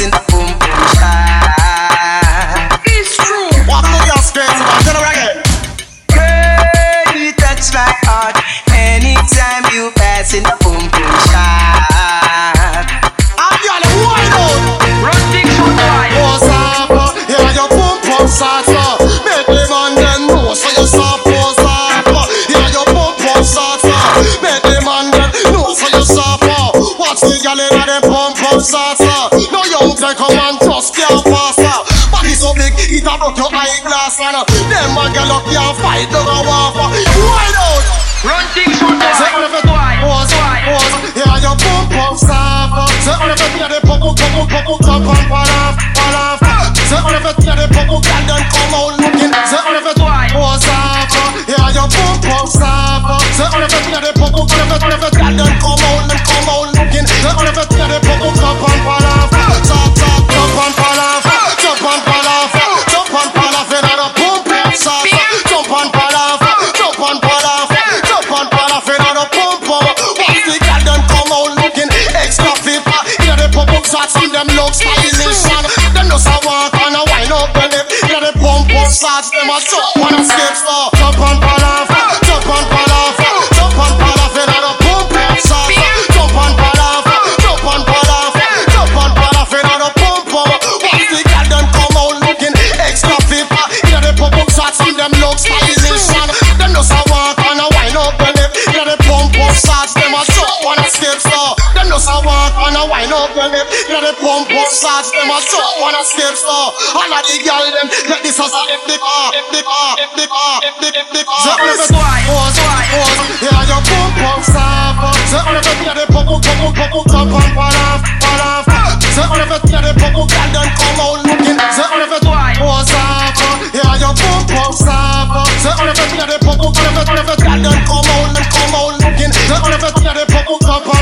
in boom boom. It's true. Walk on your skin, walk the. Girl, you touch my heart anytime you pass in the boom boom sound. I'm your wild out. Run things on fire. What's up? Yeah, your boom boom sound. Make the man then know so you stop. Your. Make them man then know so you stop. Watch the gyal inna the boom boom. Eyeglass and uh, them man girl up can't fight no go waffle. Wide out. Run things from the Say on the fit, pause, pause. Yeah, your pump pump stop. Say on the fit, yeah, the pump pump pump pump pump pump pump and them look stylish and them just a walk and a wind up the lip. Yeah, the pump pump shots them a jump and a skip. So jump and fall off, Pump pump shots them a jump and a skip so all of the girl them let this as a if the car, if the car, if the car, if the if the car. So all of the pause, pause. Yeah, your pump pump. So all of the yeah, the pump pump pump pump pump jump and fall off, fall off. So all of the yeah, the pump pump girl done come out looking. So all of the pose off. Yeah, your pump pump stop. So all of the yeah, the pump pump all of the all of the girl done come out and come out looking. So all of the yeah, the pump pump jump and fall